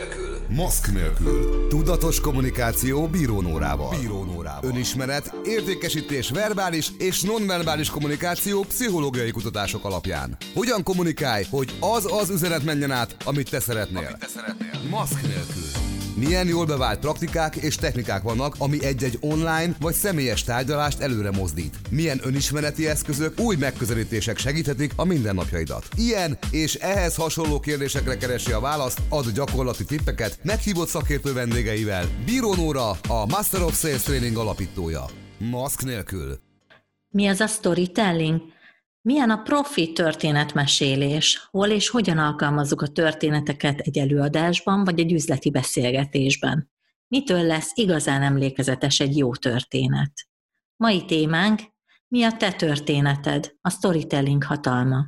nélkül. Maszk nélkül. Tudatos kommunikáció bírónórával. Bírónórával. Önismeret, értékesítés verbális és nonverbális kommunikáció pszichológiai kutatások alapján. Hogyan kommunikálj, hogy az az üzenet menjen át, amit te szeretnél. Amit te szeretnél. Maszk nélkül. Milyen jól bevált praktikák és technikák vannak, ami egy-egy online vagy személyes tárgyalást előre mozdít. Milyen önismereti eszközök, új megközelítések segíthetik a mindennapjaidat. Ilyen és ehhez hasonló kérdésekre keresi a választ, ad gyakorlati tippeket meghívott szakértő vendégeivel. Bíró Nóra, a Master of Sales Training alapítója. Maszk nélkül. Mi az a storytelling? Milyen a profi történetmesélés? Hol és hogyan alkalmazzuk a történeteket egy előadásban vagy egy üzleti beszélgetésben? Mitől lesz igazán emlékezetes egy jó történet? Mai témánk, mi a te történeted, a storytelling hatalma?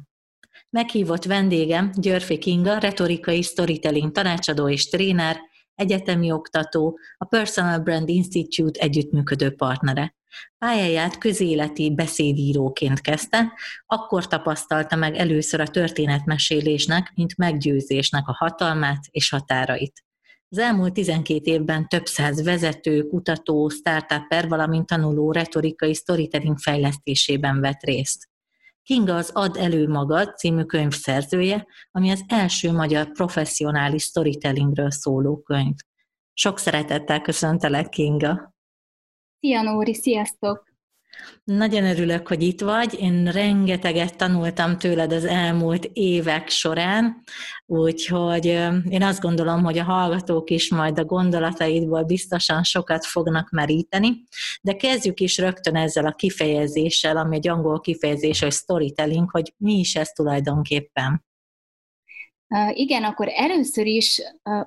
Meghívott vendégem Györfi Kinga, retorikai storytelling tanácsadó és tréner, egyetemi oktató, a Personal Brand Institute együttműködő partnere. Pályáját közéleti beszédíróként kezdte, akkor tapasztalta meg először a történetmesélésnek, mint meggyőzésnek a hatalmát és határait. Az elmúlt 12 évben több száz vezető, kutató, startupper, valamint tanuló retorikai storytelling fejlesztésében vett részt. Kinga az Ad elő magad című könyv szerzője, ami az első magyar professzionális storytellingről szóló könyv. Sok szeretettel köszöntelek, Kinga! Szia Nóri, sziasztok! Nagyon örülök, hogy itt vagy. Én rengeteget tanultam tőled az elmúlt évek során, úgyhogy én azt gondolom, hogy a hallgatók is majd a gondolataidból biztosan sokat fognak meríteni, de kezdjük is rögtön ezzel a kifejezéssel, ami egy angol kifejezés, hogy storytelling, hogy mi is ez tulajdonképpen. Igen, akkor először is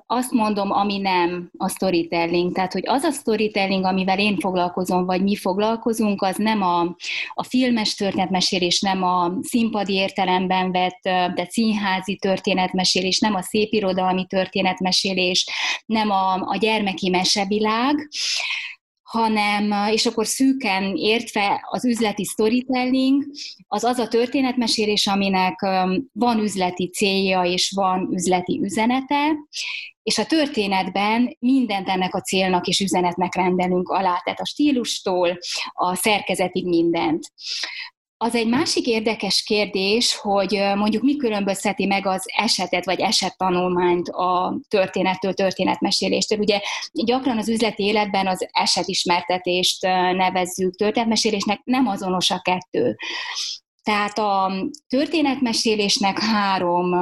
azt mondom, ami nem a storytelling. Tehát, hogy az a storytelling, amivel én foglalkozom, vagy mi foglalkozunk, az nem a, a filmes történetmesélés, nem a színpadi értelemben vett, de színházi történetmesélés, nem a szépirodalmi történetmesélés, nem a, a gyermeki mesevilág, hanem, és akkor szűken értve az üzleti storytelling, az az a történetmesélés, aminek van üzleti célja és van üzleti üzenete, és a történetben mindent ennek a célnak és üzenetnek rendelünk alá, tehát a stílustól a szerkezetig mindent. Az egy másik érdekes kérdés, hogy mondjuk mi különbözteti meg az esetet vagy esettanulmányt a történettől, történetmeséléstől. Ugye gyakran az üzleti életben az esetismertetést nevezzük történetmesélésnek, nem azonos a kettő. Tehát a történetmesélésnek három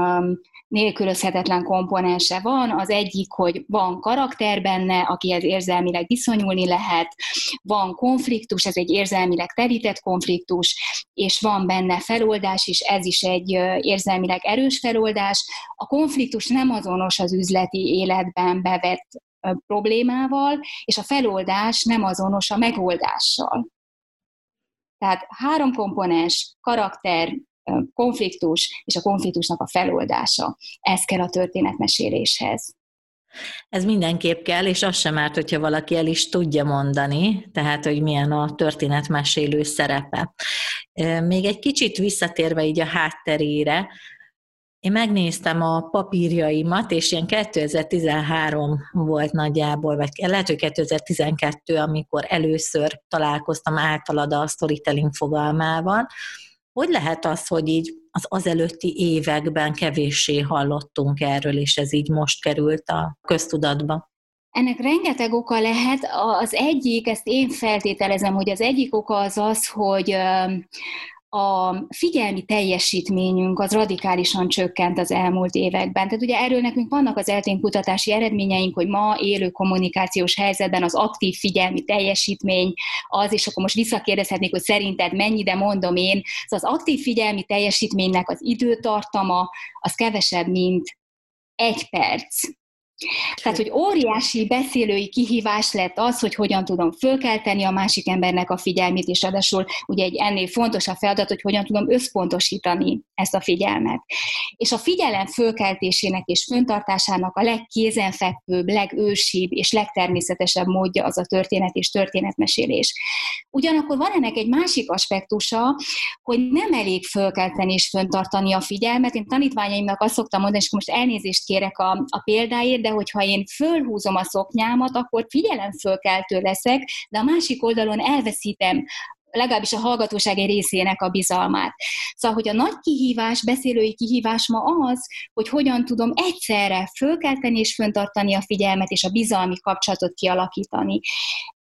nélkülözhetetlen komponense van. Az egyik, hogy van karakter benne, akihez érzelmileg viszonyulni lehet, van konfliktus, ez egy érzelmileg terített konfliktus, és van benne feloldás is, ez is egy érzelmileg erős feloldás. A konfliktus nem azonos az üzleti életben bevett problémával, és a feloldás nem azonos a megoldással. Tehát három komponens, karakter, konfliktus és a konfliktusnak a feloldása. Ez kell a történetmeséléshez. Ez mindenképp kell, és az sem árt, hogyha valaki el is tudja mondani, tehát, hogy milyen a történetmesélő szerepe. Még egy kicsit visszatérve így a hátterére, én megnéztem a papírjaimat, és ilyen 2013 volt nagyjából, vagy lehet, hogy 2012, amikor először találkoztam általad a storytelling fogalmával, hogy lehet az, hogy így az azelőtti években kevéssé hallottunk erről, és ez így most került a köztudatba? Ennek rengeteg oka lehet. Az egyik, ezt én feltételezem, hogy az egyik oka az az, hogy a figyelmi teljesítményünk az radikálisan csökkent az elmúlt években. Tehát ugye erről nekünk vannak az eltén kutatási eredményeink, hogy ma élő kommunikációs helyzetben az aktív figyelmi teljesítmény az, és akkor most visszakérdezhetnék, hogy szerinted mennyi, de mondom én, szóval az aktív figyelmi teljesítménynek az időtartama az kevesebb, mint egy perc. Tehát, hogy óriási beszélői kihívás lett az, hogy hogyan tudom fölkelteni a másik embernek a figyelmét, és adásul ugye egy ennél fontosabb feladat, hogy hogyan tudom összpontosítani ezt a figyelmet. És a figyelem fölkeltésének és föntartásának a legkézenfekvőbb, legősibb és legtermészetesebb módja az a történet és történetmesélés. Ugyanakkor van ennek egy másik aspektusa, hogy nem elég fölkelteni és föntartani a figyelmet. Én tanítványaimnak azt szoktam mondani, és most elnézést kérek a, a példáért, de hogyha én fölhúzom a szoknyámat, akkor figyelemfölkeltő leszek, de a másik oldalon elveszítem legalábbis a hallgatóság egy részének a bizalmát. Szóval, hogy a nagy kihívás, beszélői kihívás ma az, hogy hogyan tudom egyszerre fölkelteni és föntartani a figyelmet és a bizalmi kapcsolatot kialakítani.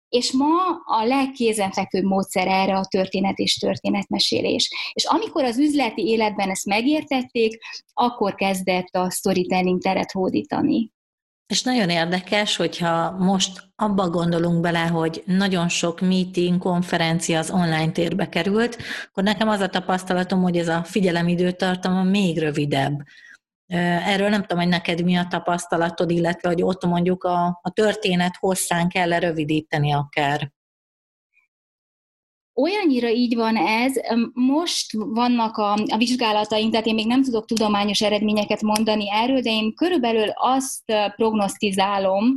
És ma a legkézenfekvőbb módszer erre a történet és történetmesélés. És amikor az üzleti életben ezt megértették, akkor kezdett a storytelling teret hódítani. És nagyon érdekes, hogyha most abba gondolunk bele, hogy nagyon sok meeting, konferencia az online térbe került, akkor nekem az a tapasztalatom, hogy ez a figyelemidőtartama még rövidebb. Erről nem tudom, hogy neked mi a tapasztalatod, illetve hogy ott mondjuk a, a történet hosszán kell rövidíteni akár. Olyannyira így van ez, most vannak a, a vizsgálataink, tehát én még nem tudok tudományos eredményeket mondani erről, de én körülbelül azt prognosztizálom,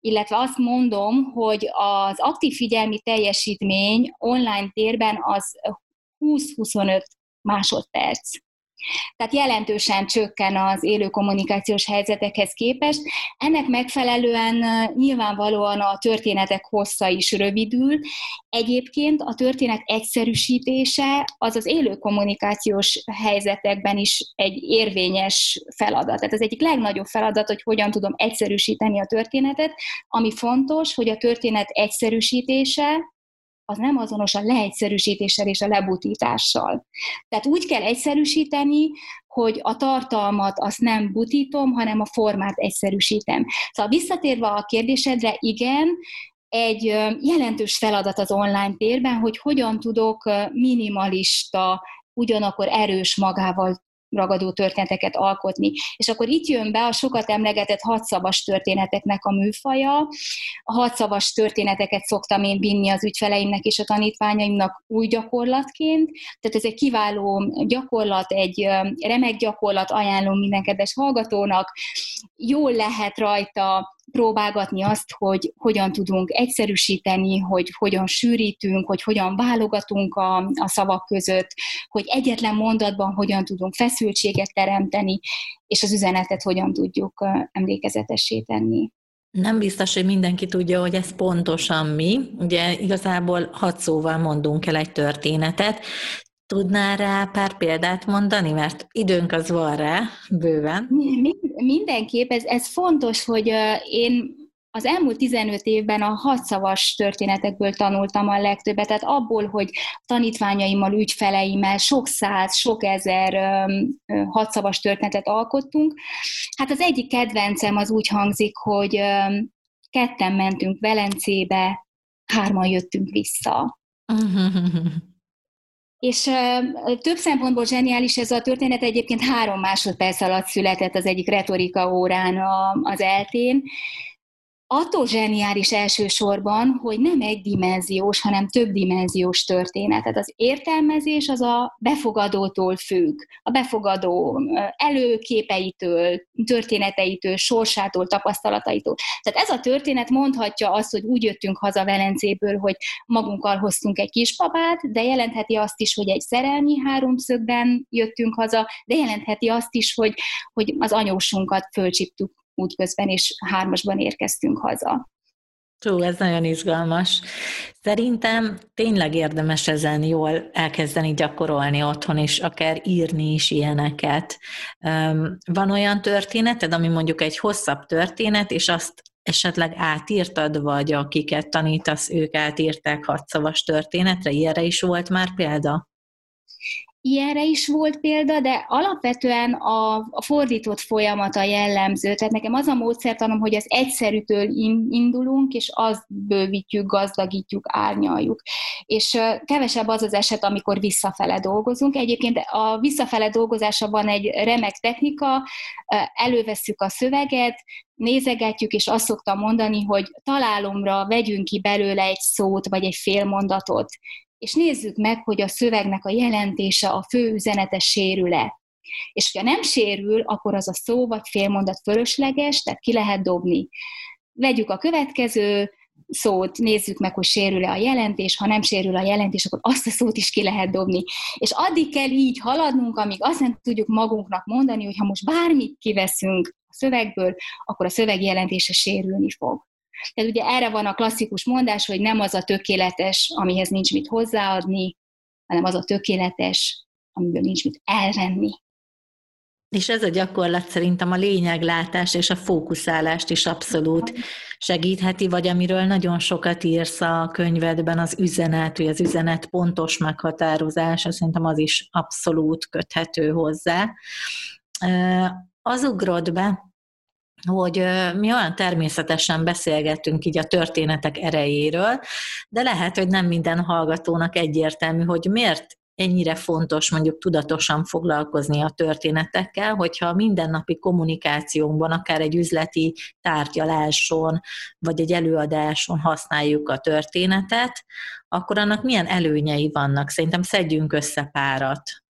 illetve azt mondom, hogy az aktív figyelmi teljesítmény online térben az 20-25 másodperc. Tehát jelentősen csökken az élő kommunikációs helyzetekhez képest. Ennek megfelelően nyilvánvalóan a történetek hossza is rövidül. Egyébként a történet egyszerűsítése az az élő kommunikációs helyzetekben is egy érvényes feladat. Tehát az egyik legnagyobb feladat, hogy hogyan tudom egyszerűsíteni a történetet. Ami fontos, hogy a történet egyszerűsítése az nem azonos a leegyszerűsítéssel és a lebutítással. Tehát úgy kell egyszerűsíteni, hogy a tartalmat azt nem butítom, hanem a formát egyszerűsítem. Szóval visszatérve a kérdésedre, igen, egy jelentős feladat az online térben, hogy hogyan tudok minimalista, ugyanakkor erős magával ragadó történeteket alkotni. És akkor itt jön be a sokat emlegetett hadszavas történeteknek a műfaja. A hadszavas történeteket szoktam én vinni az ügyfeleimnek és a tanítványaimnak új gyakorlatként. Tehát ez egy kiváló gyakorlat, egy remek gyakorlat, ajánlom minden kedves hallgatónak. Jól lehet rajta próbálgatni azt, hogy hogyan tudunk egyszerűsíteni, hogy hogyan sűrítünk, hogy hogyan válogatunk a, a szavak között, hogy egyetlen mondatban hogyan tudunk feszültséget teremteni, és az üzenetet hogyan tudjuk emlékezetessé tenni. Nem biztos, hogy mindenki tudja, hogy ez pontosan mi. Ugye igazából hat szóval mondunk el egy történetet. Tudnál rá pár példát mondani, mert időnk az van rá, bőven. Mindenképp, ez, ez fontos, hogy én az elmúlt 15 évben a hatszavas történetekből tanultam a legtöbbet, tehát abból, hogy tanítványaimmal, ügyfeleimmel sok száz, sok ezer hatszavas történetet alkottunk. Hát az egyik kedvencem az úgy hangzik, hogy ketten mentünk Velencébe, hárman jöttünk vissza. És több szempontból zseniális ez a történet, egyébként három másodperc alatt született az egyik retorika órán az eltén, attól zseniális elsősorban, hogy nem egydimenziós, hanem többdimenziós történet. Tehát az értelmezés az a befogadótól függ, a befogadó előképeitől, történeteitől, sorsától, tapasztalataitól. Tehát ez a történet mondhatja azt, hogy úgy jöttünk haza Velencéből, hogy magunkkal hoztunk egy kisbabát, de jelentheti azt is, hogy egy szerelmi háromszögben jöttünk haza, de jelentheti azt is, hogy, hogy az anyósunkat fölcsiptük útközben, és hármasban érkeztünk haza. Tú, ez nagyon izgalmas. Szerintem tényleg érdemes ezen jól elkezdeni gyakorolni otthon, és akár írni is ilyeneket. Van olyan történeted, ami mondjuk egy hosszabb történet, és azt esetleg átírtad, vagy akiket tanítasz, ők átírták hatszavas történetre? Ilyenre is volt már példa? Ilyenre is volt példa, de alapvetően a, a fordított folyamata jellemző. Tehát nekem az a módszertanom, hogy az egyszerűtől indulunk, és azt bővítjük, gazdagítjuk, árnyaljuk. És kevesebb az az eset, amikor visszafele dolgozunk. Egyébként a visszafele dolgozása van egy remek technika, elővesszük a szöveget, nézegetjük, és azt szoktam mondani, hogy találomra vegyünk ki belőle egy szót, vagy egy fél mondatot, és nézzük meg, hogy a szövegnek a jelentése, a fő üzenete sérül-e. És ha nem sérül, akkor az a szó vagy félmondat fölösleges, tehát ki lehet dobni. Vegyük a következő szót, nézzük meg, hogy sérül-e a jelentés, ha nem sérül a jelentés, akkor azt a szót is ki lehet dobni. És addig kell így haladnunk, amíg azt nem tudjuk magunknak mondani, hogy ha most bármit kiveszünk, a szövegből, akkor a szöveg jelentése sérülni fog. Tehát ugye erre van a klasszikus mondás, hogy nem az a tökéletes, amihez nincs mit hozzáadni, hanem az a tökéletes, amiből nincs mit elvenni. És ez a gyakorlat szerintem a lényeglátás és a fókuszálást is abszolút segítheti, vagy amiről nagyon sokat írsz a könyvedben, az üzenet, vagy az üzenet pontos meghatározása, szerintem az is abszolút köthető hozzá. Az ugrott be, hogy mi olyan természetesen beszélgettünk így a történetek erejéről, de lehet, hogy nem minden hallgatónak egyértelmű, hogy miért ennyire fontos mondjuk tudatosan foglalkozni a történetekkel, hogyha a mindennapi kommunikációnkban, akár egy üzleti tárgyaláson, vagy egy előadáson használjuk a történetet, akkor annak milyen előnyei vannak? Szerintem szedjünk össze párat.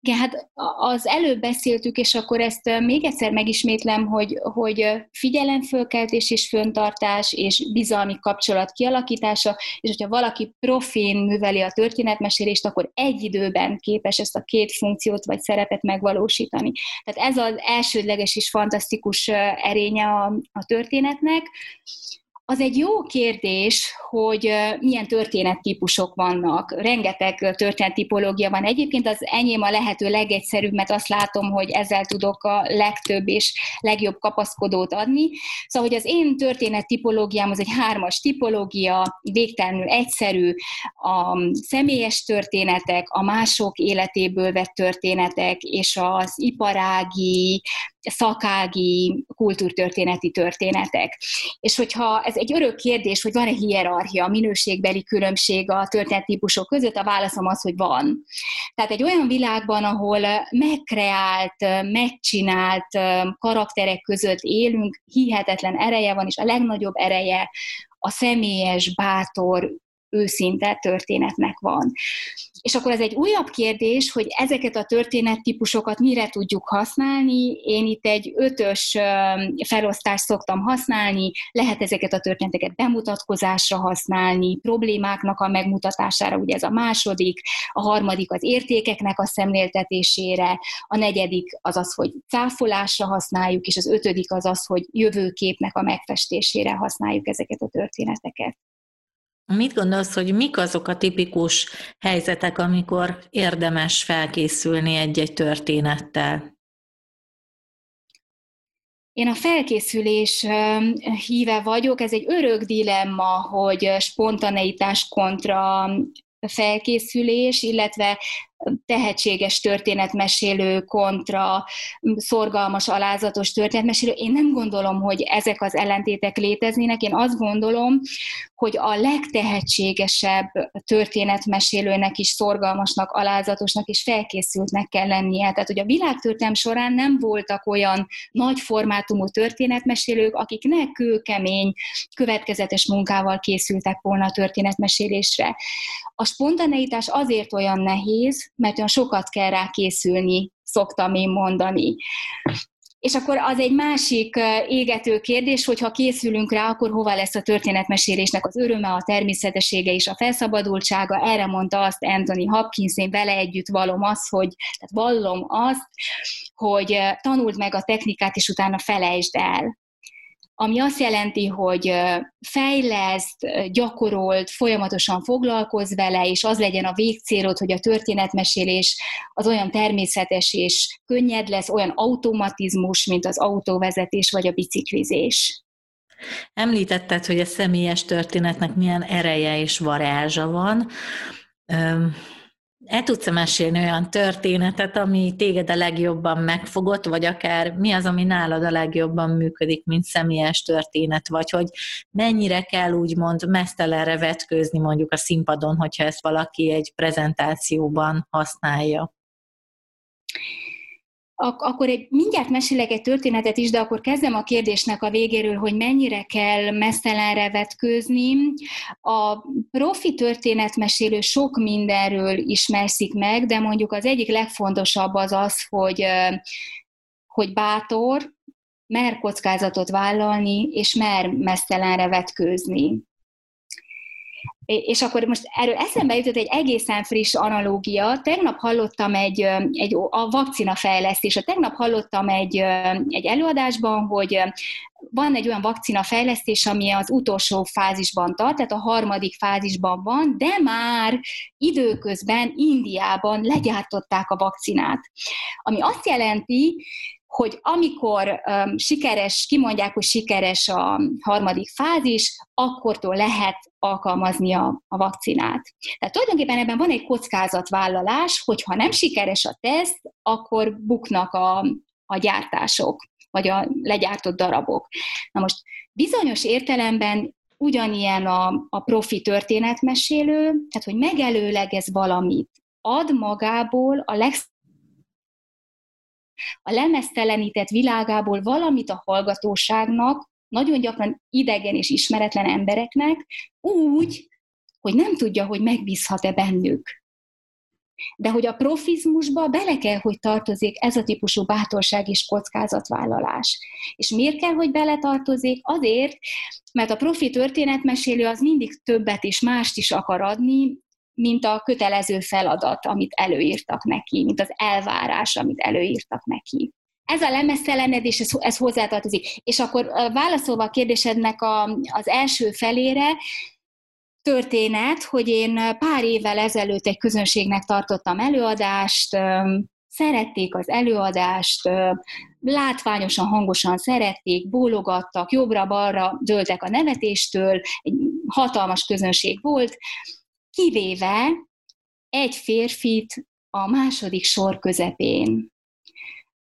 Igen, hát az előbb beszéltük, és akkor ezt még egyszer megismétlem, hogy, hogy figyelemfölkeltés és föntartás, és bizalmi kapcsolat kialakítása, és hogyha valaki profén műveli a történetmesélést, akkor egy időben képes ezt a két funkciót vagy szerepet megvalósítani. Tehát ez az elsődleges és fantasztikus erénye a, a történetnek. Az egy jó kérdés, hogy milyen történettípusok vannak. Rengeteg történettipológia van. Egyébként az enyém a lehető legegyszerűbb, mert azt látom, hogy ezzel tudok a legtöbb és legjobb kapaszkodót adni. Szóval, hogy az én történettipológiám az egy hármas tipológia, végtelenül egyszerű, a személyes történetek, a mások életéből vett történetek, és az iparági, szakági, kultúrtörténeti történetek. És hogyha ez egy örök kérdés, hogy van-e hierarchia, minőségbeli különbség a történettípusok között, a válaszom az, hogy van. Tehát egy olyan világban, ahol megkreált, megcsinált karakterek között élünk, hihetetlen ereje van, és a legnagyobb ereje a személyes, bátor, őszinte történetnek van. És akkor ez egy újabb kérdés, hogy ezeket a történettípusokat mire tudjuk használni. Én itt egy ötös felosztást szoktam használni, lehet ezeket a történeteket bemutatkozásra használni, problémáknak a megmutatására, ugye ez a második, a harmadik az értékeknek a szemléltetésére, a negyedik az az, hogy cáfolásra használjuk, és az ötödik az az, hogy jövőképnek a megfestésére használjuk ezeket a történeteket. Mit gondolsz, hogy mik azok a tipikus helyzetek, amikor érdemes felkészülni egy-egy történettel? Én a felkészülés híve vagyok, ez egy örök dilemma, hogy spontaneitás kontra felkészülés, illetve tehetséges történetmesélő kontra szorgalmas, alázatos történetmesélő. Én nem gondolom, hogy ezek az ellentétek léteznének. Én azt gondolom, hogy a legtehetségesebb történetmesélőnek is szorgalmasnak, alázatosnak és felkészültnek kell lennie. Tehát, hogy a világtörténelem során nem voltak olyan nagy formátumú történetmesélők, akik ne kőkemény, következetes munkával készültek volna a történetmesélésre. A spontaneitás azért olyan nehéz, mert olyan sokat kell rá készülni, szoktam én mondani. És akkor az egy másik égető kérdés, hogy ha készülünk rá, akkor hova lesz a történetmesélésnek az öröme, a természetessége és a felszabadultsága. Erre mondta azt Anthony Hopkins, én vele együtt vallom azt, hogy, tehát vallom azt, hogy tanuld meg a technikát, és utána felejtsd el ami azt jelenti, hogy fejleszt, gyakorolt, folyamatosan foglalkoz vele, és az legyen a végcélod, hogy a történetmesélés az olyan természetes és könnyed lesz, olyan automatizmus, mint az autóvezetés vagy a biciklizés. Említetted, hogy a személyes történetnek milyen ereje és varázsa van. El tudsz mesélni olyan történetet, ami téged a legjobban megfogott, vagy akár mi az, ami nálad a legjobban működik, mint személyes történet, vagy hogy mennyire kell úgymond mesztelenre vetkőzni mondjuk a színpadon, hogyha ezt valaki egy prezentációban használja? Ak- akkor egy, mindjárt mesélek egy történetet is, de akkor kezdem a kérdésnek a végéről, hogy mennyire kell mesztelenre vetkőzni. A profi történetmesélő sok mindenről ismerszik meg, de mondjuk az egyik legfontosabb az az, hogy, hogy bátor, mer kockázatot vállalni, és mer mesztelenre vetkőzni. És akkor most erről eszembe jutott egy egészen friss analógia. Tegnap hallottam egy, egy a vakcina fejlesztés. Tegnap hallottam egy, egy előadásban, hogy van egy olyan vakcina fejlesztés, ami az utolsó fázisban tart, tehát a harmadik fázisban van, de már időközben Indiában legyártották a vakcinát. Ami azt jelenti, hogy amikor um, sikeres, kimondják, hogy sikeres a harmadik fázis, akkortól lehet alkalmazni a, a vakcinát. Tehát tulajdonképpen ebben van egy kockázatvállalás, hogy ha nem sikeres a teszt, akkor buknak a, a gyártások, vagy a legyártott darabok. Na most bizonyos értelemben ugyanilyen a, a profi történetmesélő, tehát hogy megelőlegez valamit, ad magából a legszebb a lemeztelenített világából valamit a hallgatóságnak, nagyon gyakran idegen és ismeretlen embereknek, úgy, hogy nem tudja, hogy megbízhat-e bennük. De hogy a profizmusba bele kell, hogy tartozik ez a típusú bátorság és kockázatvállalás. És miért kell, hogy beletartozik? Azért, mert a profi történetmesélő az mindig többet és mást is akar adni, mint a kötelező feladat, amit előírtak neki, mint az elvárás, amit előírtak neki. Ez a lemeztelenedés, ez, ez hozzátartozik. És akkor válaszolva a kérdésednek a, az első felére, történet, hogy én pár évvel ezelőtt egy közönségnek tartottam előadást, szerették az előadást, látványosan, hangosan szerették, bólogattak, jobbra-balra dőltek a nevetéstől, egy hatalmas közönség volt, kivéve egy férfit a második sor közepén,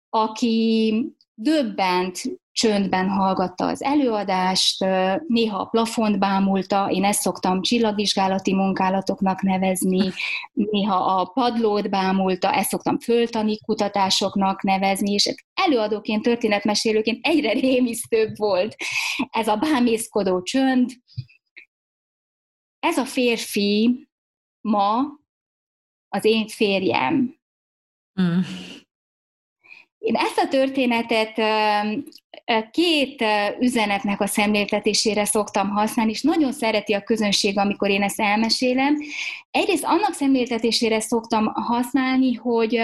aki döbbent csöndben hallgatta az előadást, néha a plafont bámulta, én ezt szoktam csillagvizsgálati munkálatoknak nevezni, néha a padlót bámulta, ezt szoktam föltani kutatásoknak nevezni, és előadóként, történetmesélőként egyre rémisztőbb volt ez a bámészkodó csönd, ez a férfi ma az én férjem. Mm. Én ezt a történetet két üzenetnek a szemléltetésére szoktam használni, és nagyon szereti a közönség, amikor én ezt elmesélem. Egyrészt annak szemléltetésére szoktam használni, hogy,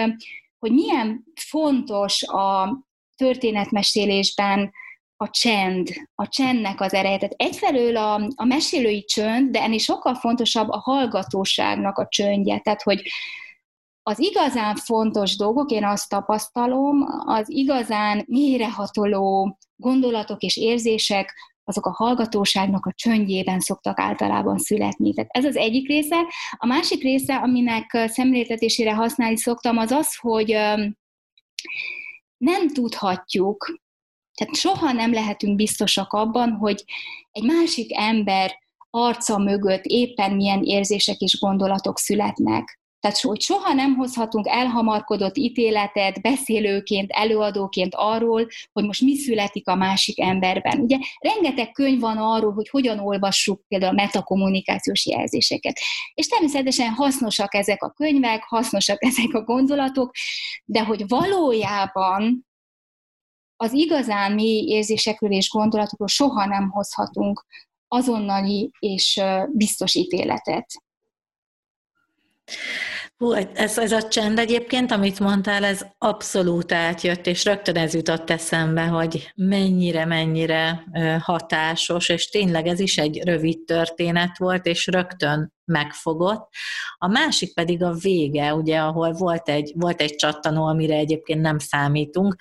hogy milyen fontos a történetmesélésben a csend, a csendnek az ereje. Tehát egyfelől a, a mesélői csönd, de ennél sokkal fontosabb a hallgatóságnak a csöndje. Tehát, hogy az igazán fontos dolgok, én azt tapasztalom, az igazán mélyrehatoló gondolatok és érzések, azok a hallgatóságnak a csöndjében szoktak általában születni. Tehát ez az egyik része. A másik része, aminek szemléltetésére használni szoktam, az az, hogy nem tudhatjuk, tehát soha nem lehetünk biztosak abban, hogy egy másik ember arca mögött éppen milyen érzések és gondolatok születnek. Tehát, hogy soha nem hozhatunk elhamarkodott ítéletet beszélőként, előadóként arról, hogy most mi születik a másik emberben. Ugye rengeteg könyv van arról, hogy hogyan olvassuk például a metakommunikációs jelzéseket. És természetesen hasznosak ezek a könyvek, hasznosak ezek a gondolatok, de hogy valójában az igazán mély érzésekről és gondolatokról soha nem hozhatunk azonnali és biztos ítéletet. Hú, ez, ez a csend egyébként, amit mondtál, ez abszolút átjött, és rögtön ez jutott eszembe, hogy mennyire, mennyire hatásos, és tényleg ez is egy rövid történet volt, és rögtön megfogott. A másik pedig a vége, ugye, ahol volt egy, volt egy csattanó, amire egyébként nem számítunk,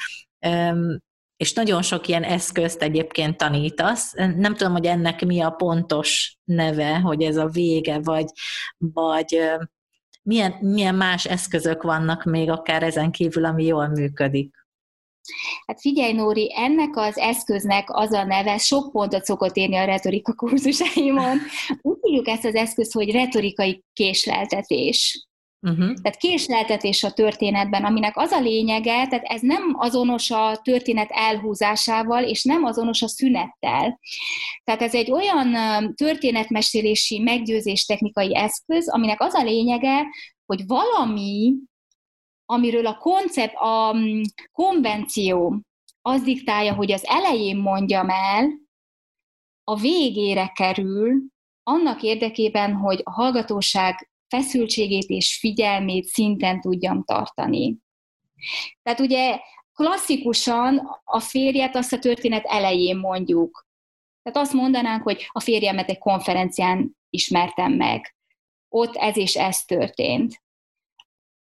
és nagyon sok ilyen eszközt egyébként tanítasz. Nem tudom, hogy ennek mi a pontos neve, hogy ez a vége, vagy, vagy milyen, milyen más eszközök vannak még akár ezen kívül, ami jól működik. Hát figyelj, Nóri, ennek az eszköznek az a neve, sok pontot szokott érni a retorika kurzusaimon. Úgy hívjuk ezt az eszközt, hogy retorikai késleltetés. Uh-huh. Tehát késleltetés a történetben, aminek az a lényege, tehát ez nem azonos a történet elhúzásával, és nem azonos a szünettel. Tehát ez egy olyan történetmesélési meggyőzés technikai eszköz, aminek az a lényege, hogy valami, amiről a koncept, a konvenció az diktálja, hogy az elején mondjam el, a végére kerül, annak érdekében, hogy a hallgatóság feszültségét és figyelmét szinten tudjam tartani. Tehát ugye klasszikusan a férjet azt a történet elején mondjuk. Tehát azt mondanánk, hogy a férjemet egy konferencián ismertem meg. Ott ez és ez történt.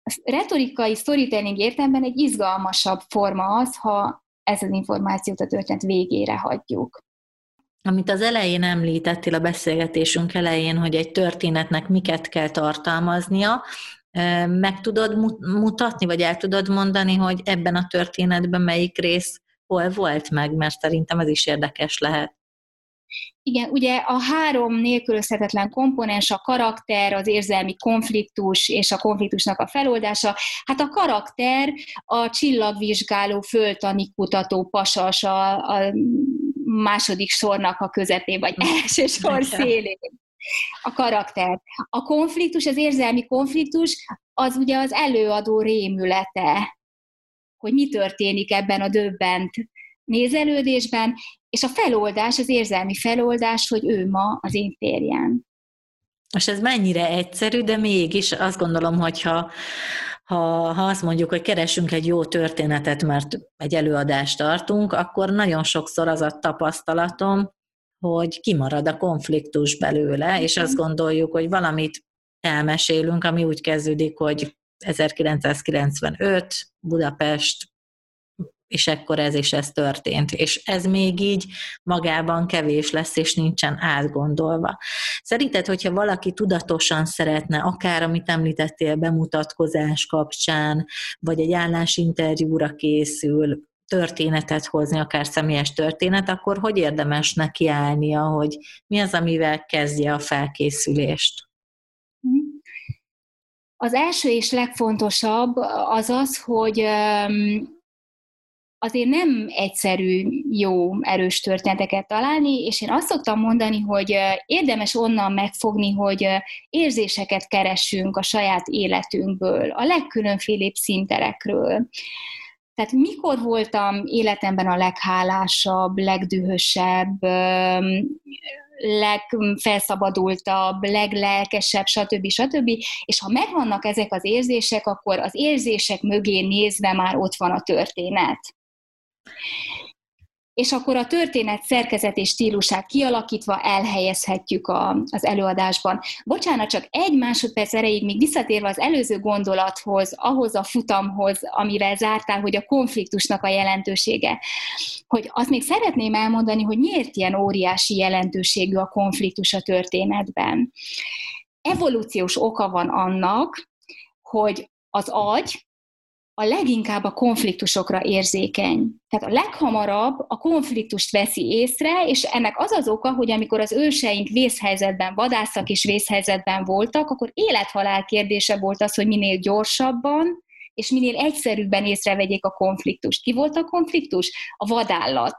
A retorikai storytelling értelemben egy izgalmasabb forma az, ha ez az információt a történet végére hagyjuk. Amit az elején említettél a beszélgetésünk elején, hogy egy történetnek miket kell tartalmaznia, meg tudod mutatni, vagy el tudod mondani, hogy ebben a történetben melyik rész hol volt meg, mert szerintem ez is érdekes lehet. Igen, ugye a három nélkülözhetetlen komponens, a karakter, az érzelmi konfliktus és a konfliktusnak a feloldása. Hát a karakter a csillagvizsgáló, föltani kutató pasas a, a második sornak a közepén, vagy első sor szélén. A karakter. A konfliktus, az érzelmi konfliktus, az ugye az előadó rémülete, hogy mi történik ebben a döbbent nézelődésben, és a feloldás, az érzelmi feloldás, hogy ő ma az én férjem. És ez mennyire egyszerű, de mégis azt gondolom, hogyha ha, ha azt mondjuk, hogy keresünk egy jó történetet, mert egy előadást tartunk, akkor nagyon sokszor az a tapasztalatom, hogy kimarad a konfliktus belőle, és azt gondoljuk, hogy valamit elmesélünk, ami úgy kezdődik, hogy 1995, Budapest, és ekkor ez és ez történt. És ez még így magában kevés lesz, és nincsen átgondolva. Szerinted, hogyha valaki tudatosan szeretne, akár amit említettél bemutatkozás kapcsán, vagy egy állásinterjúra készül, történetet hozni, akár személyes történet, akkor hogy érdemes neki állnia, hogy mi az, amivel kezdje a felkészülést? Az első és legfontosabb az az, hogy azért nem egyszerű, jó, erős történeteket találni, és én azt szoktam mondani, hogy érdemes onnan megfogni, hogy érzéseket keressünk a saját életünkből, a legkülönfélébb szinterekről. Tehát mikor voltam életemben a leghálásabb, legdühösebb, legfelszabadultabb, leglelkesebb, stb. stb. És ha megvannak ezek az érzések, akkor az érzések mögé nézve már ott van a történet és akkor a történet szerkezet és stílusát kialakítva elhelyezhetjük a, az előadásban. Bocsánat, csak egy másodperc erejéig még visszatérve az előző gondolathoz, ahhoz a futamhoz, amivel zártál, hogy a konfliktusnak a jelentősége. Hogy azt még szeretném elmondani, hogy miért ilyen óriási jelentőségű a konfliktus a történetben. Evolúciós oka van annak, hogy az agy a leginkább a konfliktusokra érzékeny. Tehát a leghamarabb a konfliktust veszi észre, és ennek az az oka, hogy amikor az őseink vészhelyzetben, vadászak és vészhelyzetben voltak, akkor élethalál kérdése volt az, hogy minél gyorsabban és minél egyszerűbben észrevegyék a konfliktust. Ki volt a konfliktus? A vadállat.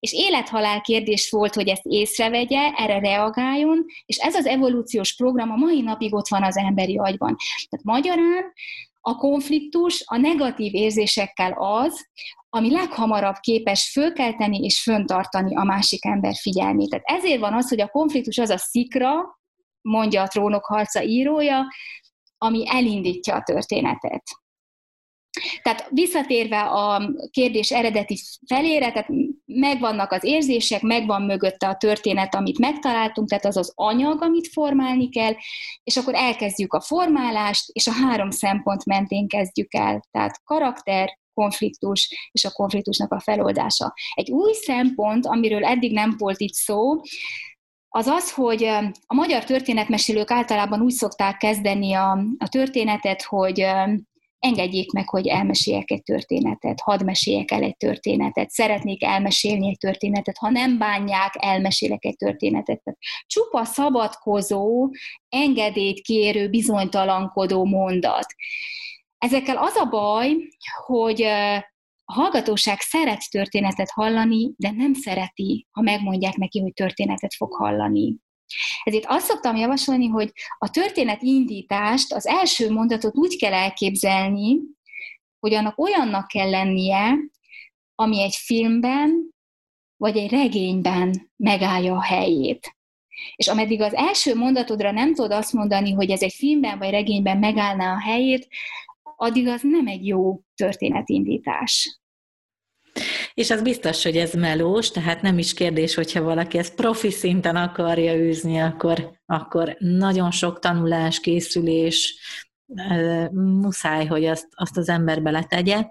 És élethalál kérdés volt, hogy ezt észrevegye, erre reagáljon, és ez az evolúciós program a mai napig ott van az emberi agyban. Tehát magyarán a konfliktus a negatív érzésekkel az, ami leghamarabb képes fölkelteni és föntartani a másik ember figyelmét. Tehát ezért van az, hogy a konfliktus az a szikra, mondja a trónok harca írója, ami elindítja a történetet. Tehát visszatérve a kérdés eredeti felére, tehát megvannak az érzések, megvan mögötte a történet, amit megtaláltunk, tehát az az anyag, amit formálni kell, és akkor elkezdjük a formálást, és a három szempont mentén kezdjük el. Tehát karakter, konfliktus és a konfliktusnak a feloldása. Egy új szempont, amiről eddig nem volt itt szó, az az, hogy a magyar történetmesélők általában úgy szokták kezdeni a, a történetet, hogy engedjék meg, hogy elmeséljek egy történetet, hadd meséljek el egy történetet, szeretnék elmesélni egy történetet, ha nem bánják, elmesélek egy történetet. Csupa szabadkozó, engedélyt kérő, bizonytalankodó mondat. Ezekkel az a baj, hogy a hallgatóság szeret történetet hallani, de nem szereti, ha megmondják neki, hogy történetet fog hallani. Ezért azt szoktam javasolni, hogy a történet indítást, az első mondatot úgy kell elképzelni, hogy annak olyannak kell lennie, ami egy filmben vagy egy regényben megállja a helyét. És ameddig az első mondatodra nem tudod azt mondani, hogy ez egy filmben vagy regényben megállná a helyét, addig az nem egy jó történetindítás. És az biztos, hogy ez melós, tehát nem is kérdés, hogyha valaki ezt profi szinten akarja űzni, akkor, akkor nagyon sok tanulás, készülés, muszáj, hogy azt, azt az ember beletegye.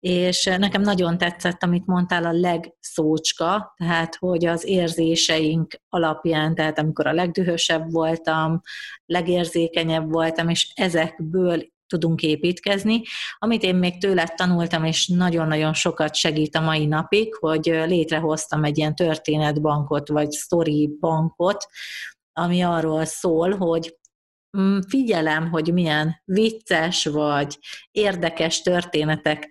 És nekem nagyon tetszett, amit mondtál, a legszócska, tehát hogy az érzéseink alapján, tehát amikor a legdühösebb voltam, legérzékenyebb voltam, és ezekből tudunk építkezni. Amit én még tőle tanultam, és nagyon-nagyon sokat segít a mai napig, hogy létrehoztam egy ilyen történetbankot, vagy story bankot, ami arról szól, hogy mm, figyelem, hogy milyen vicces vagy érdekes történetek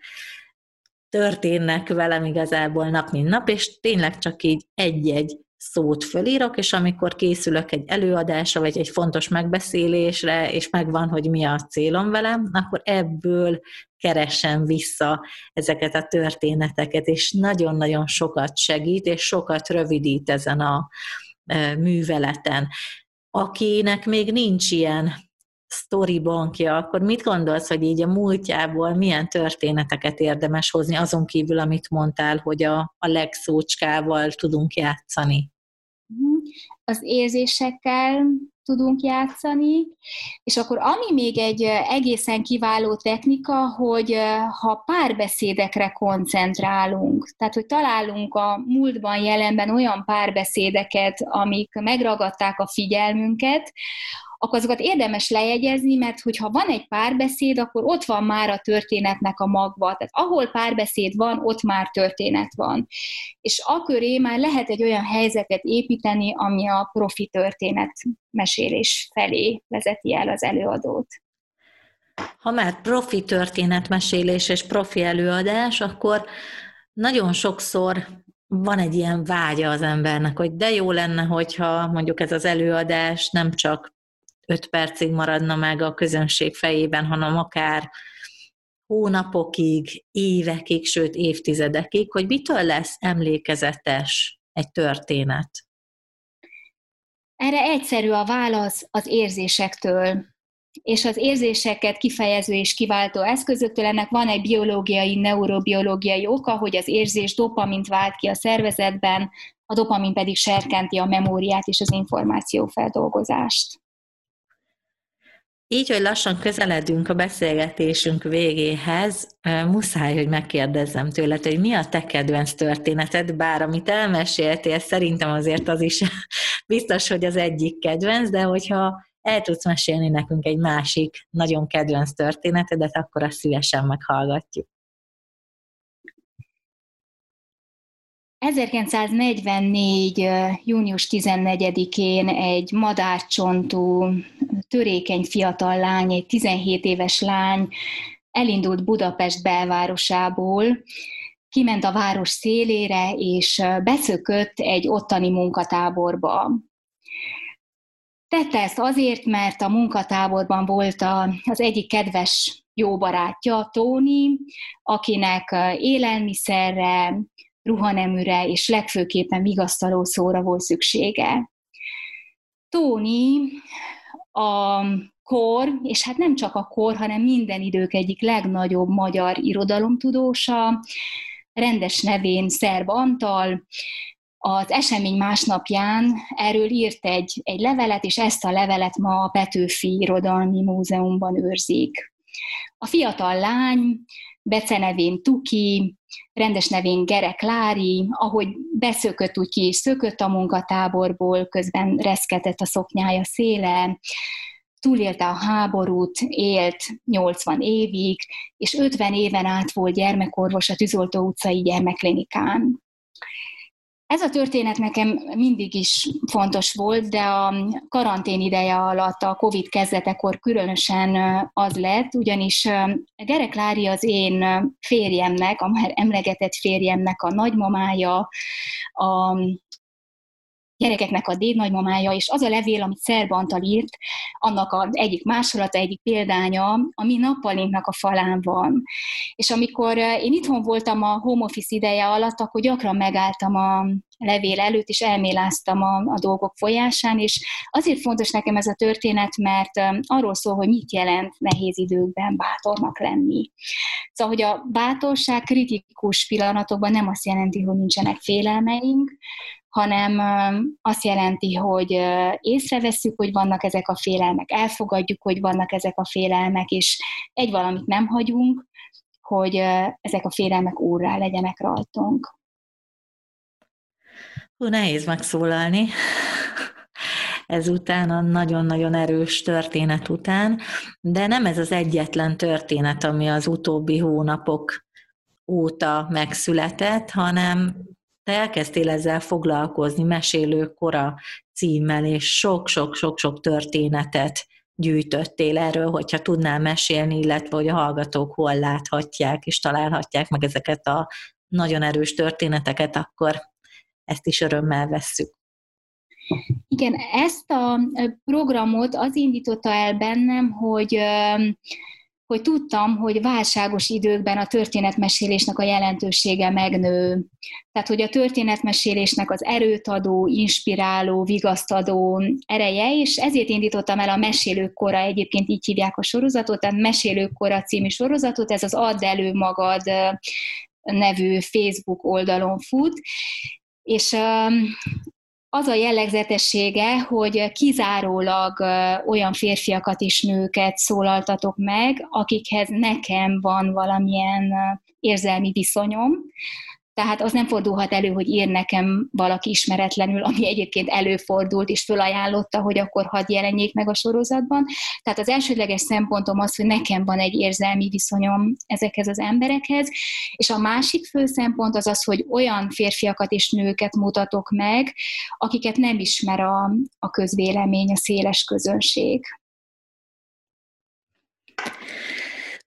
történnek velem igazából nap mint nap, és tényleg csak így egy-egy szót fölírok, és amikor készülök egy előadásra, vagy egy fontos megbeszélésre, és megvan, hogy mi a célom velem, akkor ebből keresem vissza ezeket a történeteket, és nagyon-nagyon sokat segít, és sokat rövidít ezen a műveleten. Akinek még nincs ilyen sztori bankja, akkor mit gondolsz, hogy így a múltjából milyen történeteket érdemes hozni, azon kívül, amit mondtál, hogy a, a legszócskával tudunk játszani? Mhm. Az érzésekkel tudunk játszani, és akkor ami még egy egészen kiváló technika, hogy ha párbeszédekre koncentrálunk, tehát hogy találunk a múltban, jelenben olyan párbeszédeket, amik megragadták a figyelmünket, akkor azokat érdemes lejegyezni, mert hogyha van egy párbeszéd, akkor ott van már a történetnek a magva. Tehát ahol párbeszéd van, ott már történet van. És akköré már lehet egy olyan helyzetet építeni, ami a profi történet mesélés felé vezeti el az előadót. Ha már profi történetmesélés és profi előadás, akkor nagyon sokszor van egy ilyen vágya az embernek, hogy de jó lenne, hogyha mondjuk ez az előadás nem csak öt percig maradna meg a közönség fejében, hanem akár hónapokig, évekig, sőt évtizedekig, hogy mitől lesz emlékezetes egy történet? Erre egyszerű a válasz az érzésektől, és az érzéseket kifejező és kiváltó eszközöktől ennek van egy biológiai, neurobiológiai oka, hogy az érzés dopamint vált ki a szervezetben, a dopamin pedig serkenti a memóriát és az információfeldolgozást. Így, hogy lassan közeledünk a beszélgetésünk végéhez, muszáj, hogy megkérdezzem tőled, hogy mi a te kedvenc történeted, bár amit elmeséltél, szerintem azért az is biztos, hogy az egyik kedvenc, de hogyha el tudsz mesélni nekünk egy másik nagyon kedvenc történetedet, akkor azt szívesen meghallgatjuk. 1944. június 14-én egy madárcsontú, törékeny fiatal lány, egy 17 éves lány elindult Budapest belvárosából, kiment a város szélére, és beszökött egy ottani munkatáborba. Tette ezt azért, mert a munkatáborban volt az egyik kedves jó barátja, Tóni, akinek élelmiszerre, ruhaneműre és legfőképpen vigasztaló szóra volt szüksége. Tóni a kor, és hát nem csak a kor, hanem minden idők egyik legnagyobb magyar irodalomtudósa, rendes nevén Szerb Antal, az esemény másnapján erről írt egy, egy levelet, és ezt a levelet ma a Petőfi Irodalmi Múzeumban őrzik. A fiatal lány becenevén Tuki, rendes nevén Gerek Lári, ahogy beszökött, úgy ki is szökött a munkatáborból, közben reszketett a szoknyája széle, túlélte a háborút, élt 80 évig, és 50 éven át volt gyermekorvos a Tűzoltó utcai gyermekklinikán. Ez a történet nekem mindig is fontos volt, de a karantén ideje alatt, a Covid kezdetekor különösen az lett, ugyanis Gerek Lári az én férjemnek, a már emlegetett férjemnek a nagymamája, a gyerekeknek a dédnagymamája, és az a levél, amit Szerb Antal írt, annak az egyik másolata, egyik példánya, ami nappalinknak a falán van. És amikor én itthon voltam a home office ideje alatt, akkor gyakran megálltam a levél előtt, és elméláztam a, a dolgok folyásán, és azért fontos nekem ez a történet, mert arról szól, hogy mit jelent nehéz időkben bátornak lenni. Szóval, hogy a bátorság kritikus pillanatokban nem azt jelenti, hogy nincsenek félelmeink, hanem azt jelenti, hogy észreveszünk, hogy vannak ezek a félelmek, elfogadjuk, hogy vannak ezek a félelmek, és egy valamit nem hagyunk, hogy ezek a félelmek úrrá legyenek rajtunk. Hú, nehéz megszólalni ezután, a nagyon-nagyon erős történet után, de nem ez az egyetlen történet, ami az utóbbi hónapok óta megszületett, hanem te elkezdtél ezzel foglalkozni, mesélő kora címmel, és sok-sok-sok-sok történetet gyűjtöttél erről, hogyha tudnál mesélni, illetve hogy a hallgatók hol láthatják és találhatják meg ezeket a nagyon erős történeteket, akkor ezt is örömmel vesszük. Igen, ezt a programot az indította el bennem, hogy hogy tudtam, hogy válságos időkben a történetmesélésnek a jelentősége megnő. Tehát, hogy a történetmesélésnek az erőt adó, inspiráló, vigasztadó ereje, és ezért indítottam el a Mesélők kora, egyébként így hívják a sorozatot, tehát Mesélők kora című sorozatot, ez az Add elő magad nevű Facebook oldalon fut, és az a jellegzetessége, hogy kizárólag olyan férfiakat és nőket szólaltatok meg, akikhez nekem van valamilyen érzelmi viszonyom, tehát az nem fordulhat elő, hogy ír nekem valaki ismeretlenül, ami egyébként előfordult, és fölajánlotta, hogy akkor hadd jelenjék meg a sorozatban. Tehát az elsődleges szempontom az, hogy nekem van egy érzelmi viszonyom ezekhez az emberekhez, és a másik fő szempont az az, hogy olyan férfiakat és nőket mutatok meg, akiket nem ismer a, a közvélemény, a széles közönség.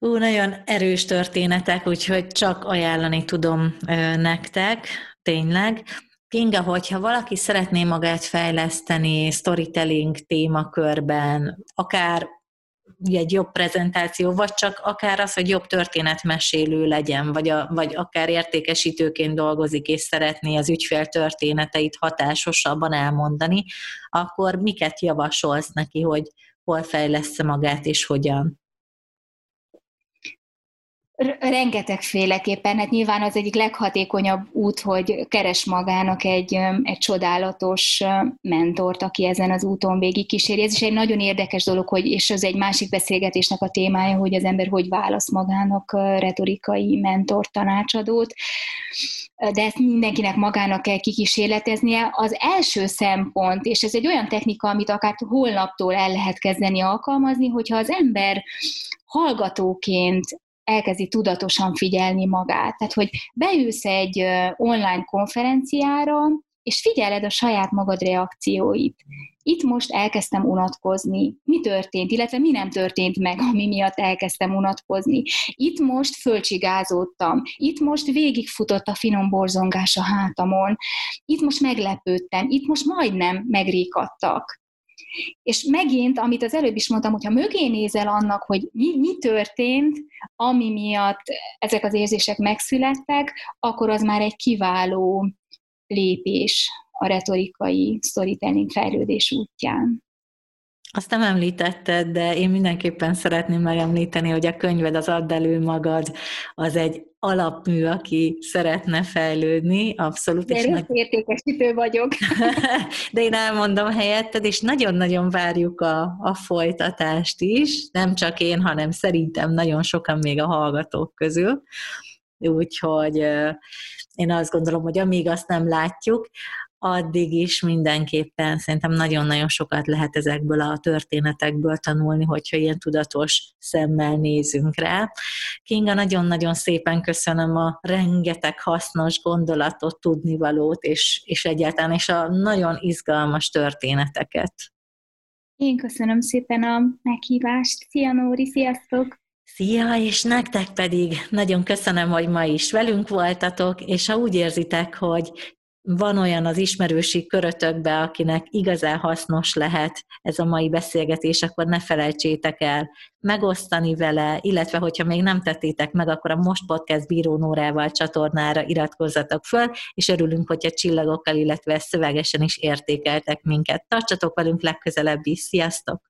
Ú, nagyon erős történetek, úgyhogy csak ajánlani tudom nektek, tényleg. Kinga, hogyha valaki szeretné magát fejleszteni storytelling témakörben, akár egy jobb prezentáció, vagy csak akár az, hogy jobb történetmesélő legyen, vagy, a, vagy akár értékesítőként dolgozik, és szeretné az ügyfél történeteit hatásosabban elmondani, akkor miket javasolsz neki, hogy hol fejlesz magát, és hogyan? Rengeteg féleképpen, hát nyilván az egyik leghatékonyabb út, hogy keres magának egy, egy csodálatos mentort, aki ezen az úton végig kíséri. Ez is egy nagyon érdekes dolog, hogy, és ez egy másik beszélgetésnek a témája, hogy az ember hogy válasz magának retorikai mentor tanácsadót de ezt mindenkinek magának kell kikísérleteznie. Az első szempont, és ez egy olyan technika, amit akár holnaptól el lehet kezdeni alkalmazni, hogyha az ember hallgatóként elkezdi tudatosan figyelni magát. Tehát, hogy beülsz egy online konferenciára, és figyeled a saját magad reakcióit. Itt most elkezdtem unatkozni. Mi történt, illetve mi nem történt meg, ami miatt elkezdtem unatkozni. Itt most fölcsigázódtam. Itt most végigfutott a finom borzongás a hátamon. Itt most meglepődtem. Itt most majdnem megrékadtak. És megint, amit az előbb is mondtam, hogyha mögé nézel annak, hogy mi, mi történt, ami miatt ezek az érzések megszülettek, akkor az már egy kiváló lépés a retorikai storytelling fejlődés útján. Azt nem említetted, de én mindenképpen szeretném megemlíteni, hogy a könyved az Add elő magad, az egy alapmű, aki szeretne fejlődni, abszolút. De én értékesítő vagyok. De én elmondom helyetted, és nagyon-nagyon várjuk a, a folytatást is, nem csak én, hanem szerintem nagyon sokan még a hallgatók közül. Úgyhogy én azt gondolom, hogy amíg azt nem látjuk, addig is mindenképpen szerintem nagyon-nagyon sokat lehet ezekből a történetekből tanulni, hogyha ilyen tudatos szemmel nézünk rá. Kinga, nagyon-nagyon szépen köszönöm a rengeteg hasznos gondolatot, tudnivalót, és, és egyáltalán, és a nagyon izgalmas történeteket. Én köszönöm szépen a meghívást. Szia Nóri, sziasztok! Szia, és nektek pedig nagyon köszönöm, hogy ma is velünk voltatok, és ha úgy érzitek, hogy van olyan az ismerősi körötökbe, akinek igazán hasznos lehet ez a mai beszélgetés, akkor ne felejtsétek el megosztani vele, illetve hogyha még nem tettétek meg, akkor a Most Podcast Bíró Nórával csatornára iratkozzatok föl, és örülünk, hogyha csillagokkal, illetve szövegesen is értékeltek minket. Tartsatok velünk legközelebb is. Sziasztok!